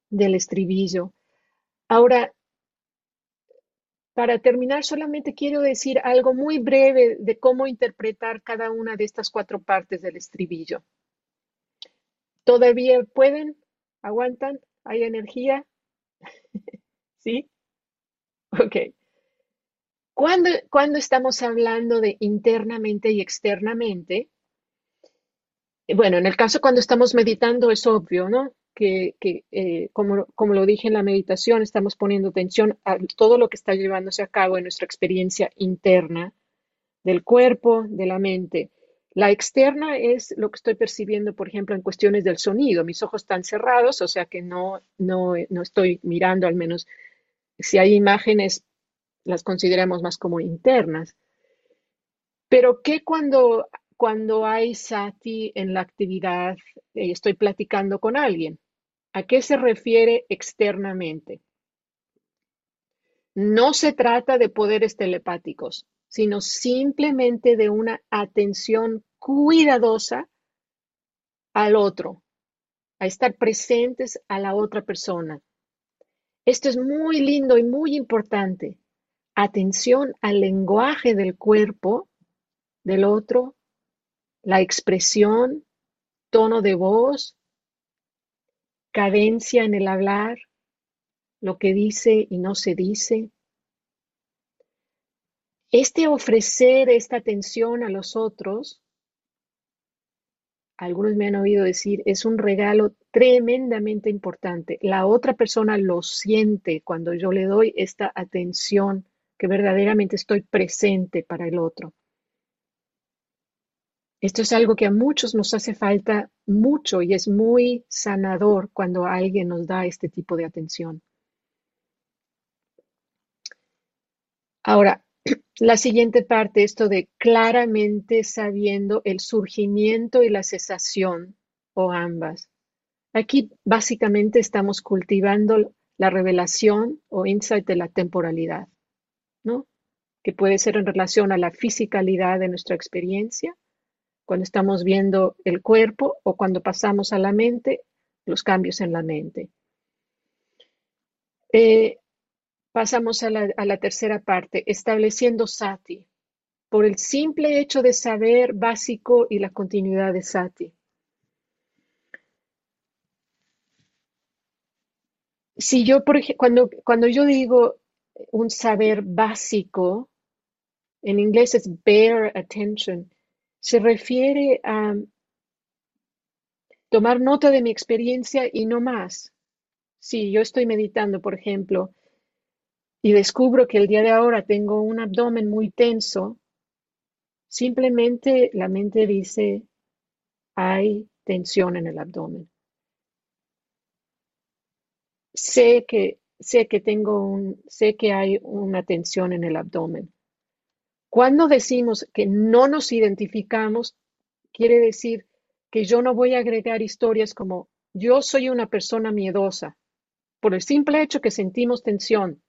del estribillo. Ahora, para terminar, solamente quiero decir algo muy breve de cómo interpretar cada una de estas cuatro partes del estribillo. ¿Todavía pueden? ¿Aguantan? ¿Hay energía? *laughs* ¿Sí? Ok. Cuando, cuando estamos hablando de internamente y externamente, bueno, en el caso cuando estamos meditando es obvio, ¿no? Que, eh, como, como lo dije en la meditación, estamos poniendo atención a todo lo que está llevándose a cabo en nuestra experiencia interna del cuerpo, de la mente. La externa es lo que estoy percibiendo, por ejemplo, en cuestiones del sonido. Mis ojos están cerrados, o sea que no, no, no estoy mirando, al menos si hay imágenes, las consideramos más como internas. Pero ¿qué cuando, cuando hay sati en la actividad y estoy platicando con alguien? ¿A qué se refiere externamente? No se trata de poderes telepáticos sino simplemente de una atención cuidadosa al otro, a estar presentes a la otra persona. Esto es muy lindo y muy importante. Atención al lenguaje del cuerpo del otro, la expresión, tono de voz, cadencia en el hablar, lo que dice y no se dice, este ofrecer esta atención a los otros, algunos me han oído decir, es un regalo tremendamente importante. La otra persona lo siente cuando yo le doy esta atención, que verdaderamente estoy presente para el otro. Esto es algo que a muchos nos hace falta mucho y es muy sanador cuando alguien nos da este tipo de atención. Ahora, *clears throat* la siguiente parte, esto de claramente sabiendo el surgimiento y la cesación, o ambas. Aquí básicamente estamos cultivando la revelación o insight de la temporalidad. Que puede ser en relación a la fisicalidad de nuestra experiencia, cuando estamos viendo el cuerpo o cuando pasamos a la mente, los cambios en la mente. Eh, Pasamos a la, tercera parte, estableciendo sati. por el simple hecho de saber básico y la continuidad de Sati. Si yo, por cuando, cuando yo digo un saber básico, en inglés es bare attention, se refiere a tomar nota de mi experiencia y no más. Si yo estoy meditando, por ejemplo, y descubro que el día de ahora tengo un abdomen muy tenso, simplemente la mente dice, hay tensión en el abdomen. Sé que, sé que tengo un, sé que hay una tensión en el abdomen. Cuando decimos que no nos identificamos, quiere decir que yo no voy a agregar historias como yo soy una persona miedosa, por el simple hecho que sentimos tensión.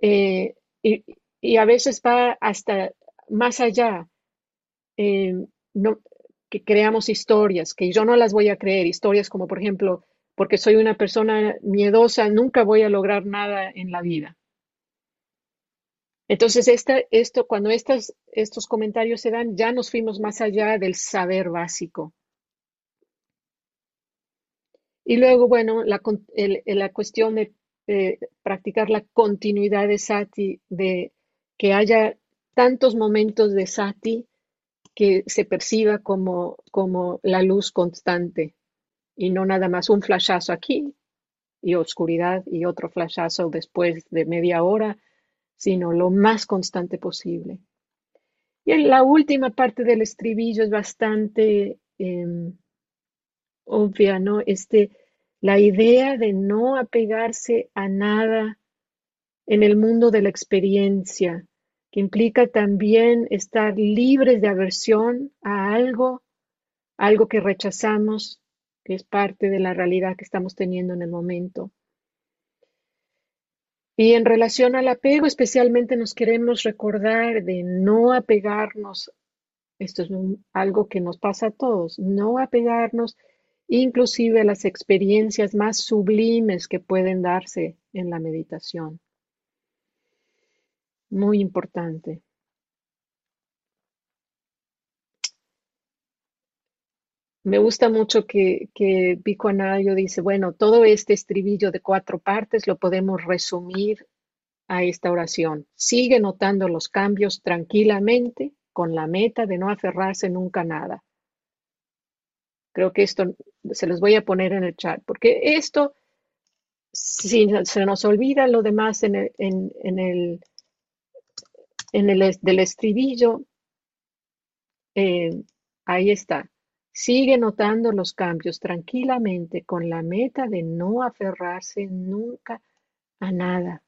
Eh, y, a veces va hasta más allá, eh, que creamos historias, que yo no las voy a creer, historias como por ejemplo, porque soy una persona miedosa, nunca voy a lograr nada en la vida. Entonces, esto, cuando estos comentarios se dan, ya nos fuimos más allá del saber básico. Y luego, bueno, la, cuestión de practicar la continuidad de sati, de que haya tantos momentos de sati que se perciba como, como la luz constante y no nada más un flashazo aquí y oscuridad y otro flashazo después de media hora, sino lo más constante posible. Y la última parte del estribillo es bastante em, obvia, ¿no? Este, la idea de no apegarse a nada en el mundo de la experiencia, que implica también estar libres de aversión a algo, algo que rechazamos, que es parte de la realidad que estamos teniendo en el momento. Y en relación al apego, especialmente nos queremos recordar de no apegarnos, esto es algo que nos pasa a todos, no apegarnos inclusive las experiencias más sublimes que pueden darse en la meditación. Muy importante. Me gusta mucho que, que Pico Anayo dice, bueno, todo este estribillo de cuatro partes lo podemos resumir a esta oración. Sigue notando los cambios tranquilamente con la meta de no aferrarse nunca a nada. Creo que esto se los voy a poner en el chat, porque esto, si se nos olvida lo demás en el, en, el, en el del estribillo, eh, ahí está. Sigue notando los cambios tranquilamente con la meta de no aferrarse nunca a nada.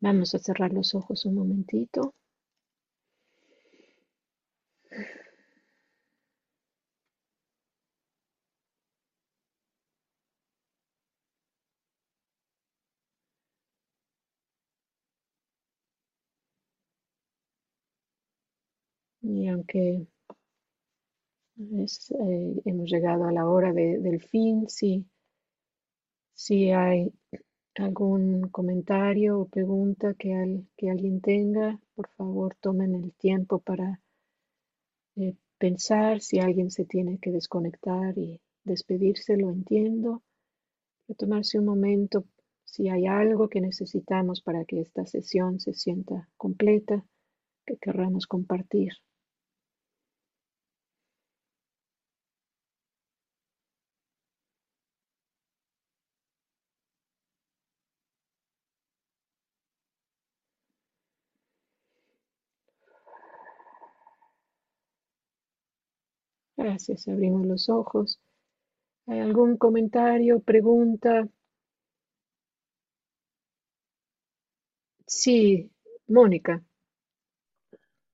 Vamos a cerrar los ojos un momentito. Y aunque eh, hemos llegado a la hora del fin, si, si hay algún comentario o pregunta que, que alguien tenga, por favor tomen el tiempo para eh, pensar si alguien se tiene que desconectar y despedirse, lo entiendo. tomarse un momento si hay algo que necesitamos para que esta sesión se sienta completa, que querramos compartir. Gracias, abrimos los ojos. ¿Hay algún comentario, pregunta? Sí, Mónica.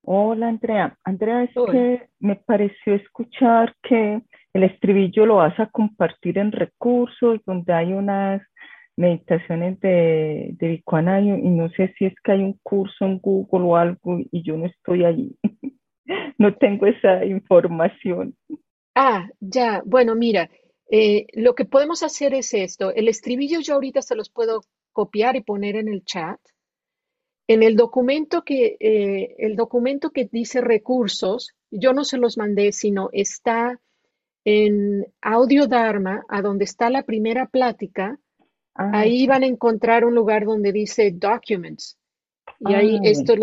Hola, Andrea. Andrea, es que me pareció escuchar que el estribillo lo vas a compartir en recursos donde hay unas meditaciones de, de y no sé si es que hay un curso en Google o algo y yo no estoy allí. *laughs* *laughs* no tengo esa información. Ah, ya, bueno, mira, eh, lo que podemos hacer es esto. El estribillo yo ahorita se los puedo copiar y poner en el chat. en el documento que, eh, el documento que dice recursos, yo no se los mandé, sino está en Audio Dharma, a donde está la primera plática, ah, ahí van a encontrar un lugar donde dice Documents. Y ahí ah, esto,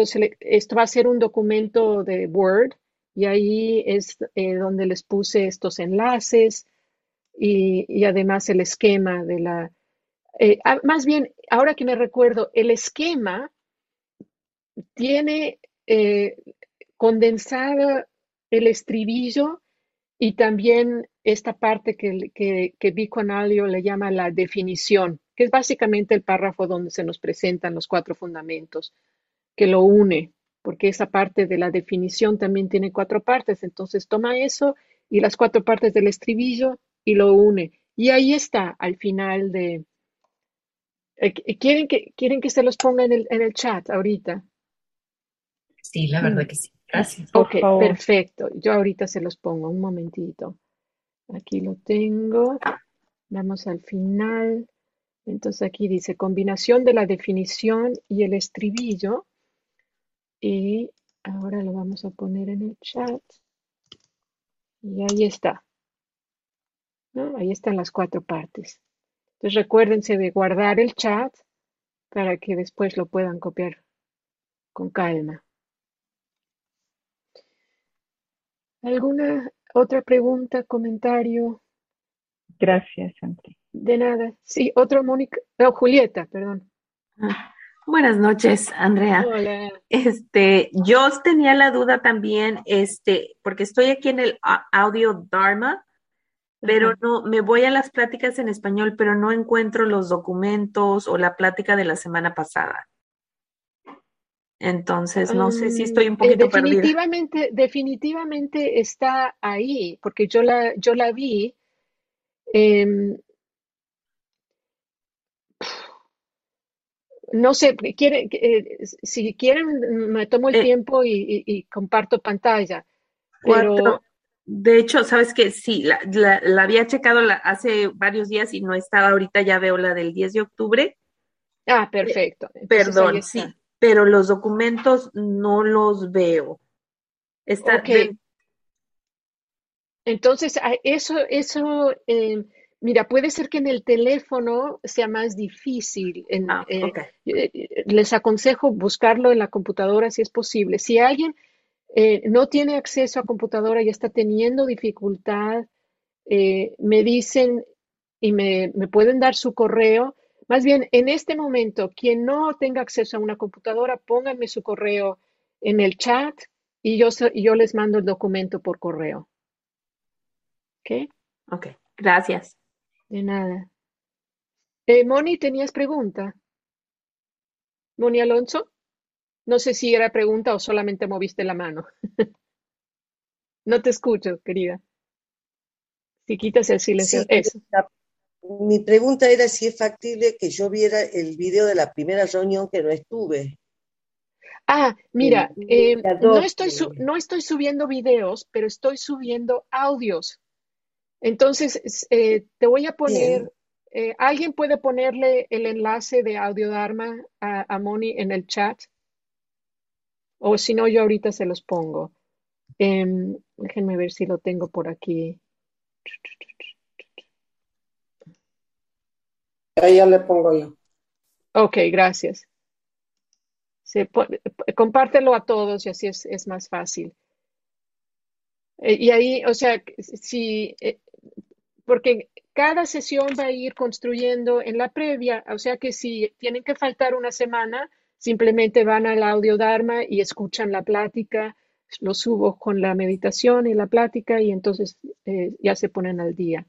esto va a ser un documento de Word y ahí es eh, donde les puse estos enlaces y, además el esquema de la... Eh, más bien, ahora que me recuerdo, el esquema tiene eh, condensado el estribillo y también esta parte que, que, que le llama la definición, que es básicamente el párrafo donde se nos presentan los cuatro fundamentos, que lo une, porque esa parte de la definición también tiene cuatro partes. Entonces toma eso y las cuatro partes del estribillo y lo une. Y ahí está al final de... Eh, ¿Quieren que, ¿Quieren que se los ponga en el, en el chat ahorita? Sí, la verdad que sí. Gracias. ok, perfecto. Yo ahorita se los pongo, un momentito. Aquí lo tengo. Vamos al final. Entonces aquí dice combinación de la definición y el estribillo. Y ahora lo vamos a poner en el chat. Y ahí está. Ahí están las cuatro partes. Entonces recuérdense de guardar el chat para que después lo puedan copiar con calma. ¿Alguna otra pregunta, comentario? Gracias, Santi. De nada. Sí, otro Mónica, no, Julieta, perdón. Ah, buenas noches, Andrea. Hola. Este, yo tenía la duda también, este, porque estoy aquí en el audio Dharma, pero no, me voy a las pláticas en español, pero no encuentro los documentos o la plática de la semana pasada. Entonces, no sé si estoy un mm, poquito definitivamente, Definitivamente está ahí, porque yo la, yo la vi. Em, no sé, quiere, eh, si quieren, me tomo el eh, tiempo y, comparto pantalla. Pero... De hecho, sabes que sí, la, la, había checado hace varios días y no estaba ahorita, ya veo la del 10 de octubre. Ah, perfecto. Perdón, sí pero los documentos no los veo. Está Entonces, eso, eso, em, mira, puede ser que en el teléfono sea más difícil. Ah, eh, eh, les aconsejo buscarlo en la computadora si es posible. Si alguien eh, no tiene acceso a computadora y está teniendo dificultad, me dicen y me, me pueden dar su correo más bien, en este momento, quien no tenga acceso a una computadora, pónganme su correo en el chat y yo, yo les mando el documento por correo. ¿Ok? Ok, gracias. De nada. Eh, Moni, ¿tenías pregunta? Moni Alonso? No sé si era pregunta o solamente moviste la mano. *laughs* no te escucho, querida. Si quitas el silencio. Eso mi pregunta era si es factible que yo viera el video de la primera reunión que no estuve. Ah, mira, eh, no, estoy no estoy subiendo videos, pero estoy subiendo audios. Entonces, eh, te voy a poner, eh, ¿alguien puede ponerle el enlace de Audio Dharma a, a, Moni en el chat? O si no, yo ahorita se los pongo. Em, déjenme ver si lo tengo por aquí. Ahí ya le pongo yo. Ok, gracias. compártelo a todos y así es, más fácil. Eh, y ahí, o sea, si, eh, porque cada sesión va a ir construyendo en la previa, o sea que si tienen que faltar una semana, simplemente van al audio Dharma y escuchan la plática, lo subo con la meditación y la plática y entonces eh, ya se ponen al día.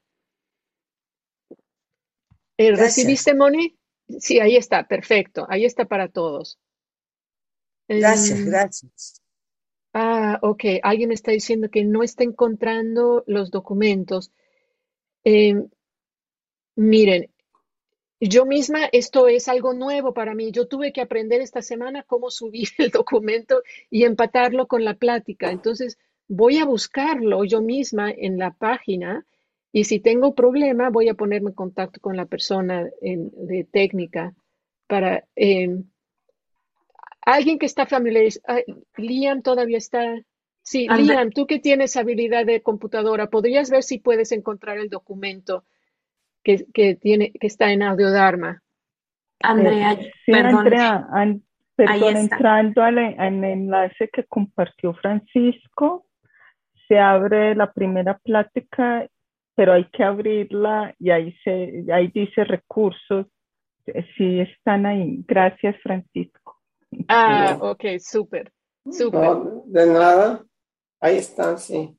Eh, ¿Recibiste, Moni? Sí, ahí está, perfecto. Ahí está para todos. Gracias, em, gracias. Ah, ok. Alguien me está diciendo que no está encontrando los documentos. Em, miren, yo misma, esto es algo nuevo para mí. Yo tuve que aprender esta semana cómo subir *laughs* el documento y empatarlo con la plática. Entonces, voy a buscarlo yo misma en la página y si tengo problema, voy a ponerme en contacto con la persona de técnica para... Em, alguien que está familiarizado, Liam todavía está. Sí, Liam, tú que tienes habilidad de computadora, ¿podrías ver si puedes encontrar el documento que, que tiene, que está en Audiodharma? Andrea, eh, perdón. perdón, entrando al, al enlace que compartió Francisco, se abre la primera plática, pero hay que abrirla y ahí, se, ahí dice recursos. Sí, están ahí. Gracias, Francisco. Ah, ok, súper, súper. de nada. Ahí está, sí.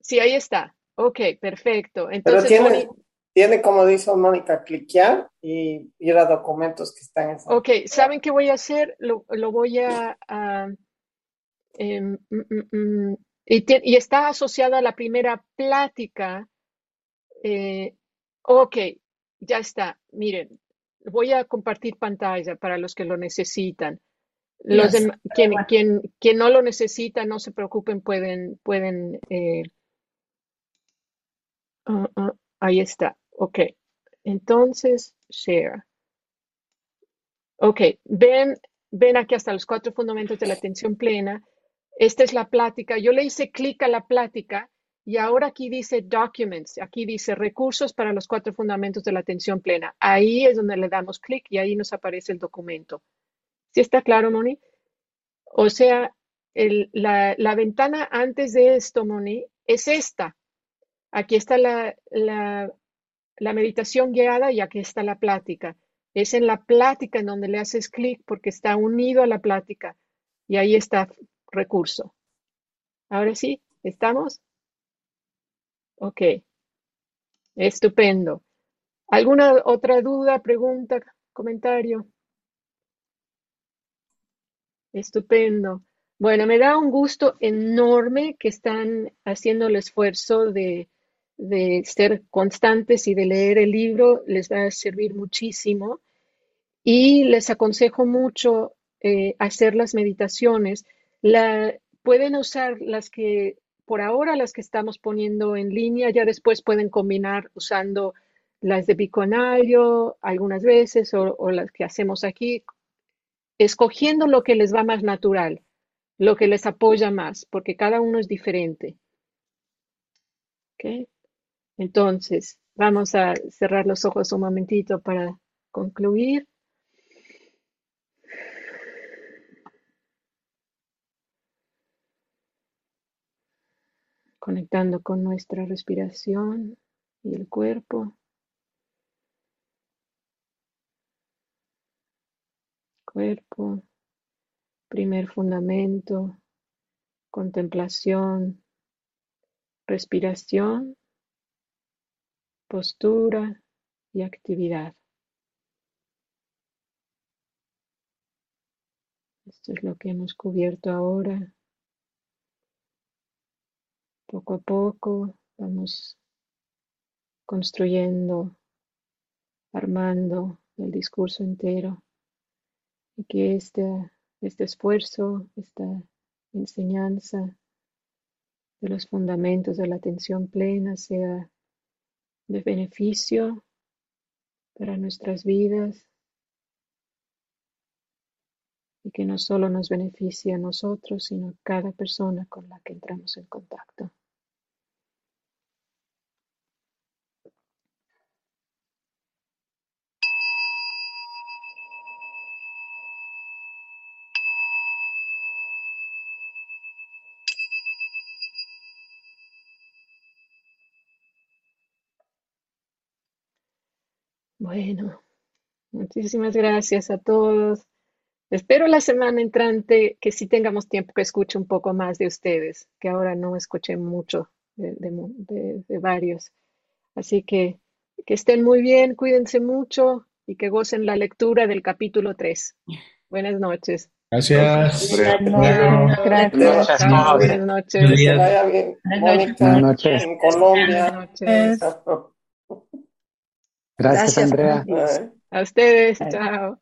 Sí, ahí está. Ok, perfecto. Entonces, pero tiene, tiene, como dice Mónica, cliquear y ir a documentos que están en esa. Ok, ¿saben qué voy a hacer? Lo, lo voy a... Em, mm, mm, mm, y, está asociada a la primera plática. Eh, ok, ya está. Miren, voy a compartir pantalla para los que lo necesitan. Los quien, quien, quien, no lo necesita, no se preocupen, pueden, pueden. Eh, uh, uh, ahí está. Ok. Entonces, share. Ok, ven, ven aquí hasta los cuatro fundamentos de la atención plena. Esta es la plática. Yo le hice clic a la plática y ahora aquí dice documents, aquí dice recursos para los cuatro fundamentos de la atención plena. Ahí es donde le damos clic y ahí nos aparece el documento. ¿Sí está claro, Moni? O sea, la, ventana antes de esto, Moni, es esta. Aquí está la, meditación guiada y aquí está la plática. Es en la plática en donde le haces clic porque está unido a la plática y ahí está recurso. Ahora sí, ¿estamos? Ok. Estupendo. ¿Alguna otra duda, pregunta, comentario? Estupendo. Bueno, me da un gusto enorme que están haciendo el esfuerzo de, de ser constantes y de leer el libro. Les va a servir muchísimo. Y les aconsejo mucho eh, hacer las meditaciones pueden usar las que, por ahora, las que estamos poniendo en línea, ya después pueden combinar usando las de biconario algunas veces o, las que hacemos aquí, escogiendo lo que les va más natural, lo que les apoya más, porque cada uno es diferente. Entonces, vamos a cerrar los ojos un momentito para concluir. conectando con nuestra respiración y el cuerpo. Cuerpo, primer fundamento, contemplación, respiración, postura y actividad. Esto es lo que hemos cubierto ahora. Poco a poco vamos construyendo, armando el discurso entero y que este, este esfuerzo, esta enseñanza de los fundamentos de la atención plena sea de beneficio para nuestras vidas y que no solo nos beneficie a nosotros, sino a cada persona con la que entramos en contacto. Bueno, muchísimas gracias a todos. Espero la semana entrante que sí tengamos tiempo que escuche un poco más de ustedes, que ahora no escuché mucho de, varios. Así que que estén muy bien, cuídense mucho y que gocen la lectura del capítulo 3. Buenas noches. Gracias. Buenas noches. Buenas noches. En Colombia. Gracias, Andrea. A ustedes, chao.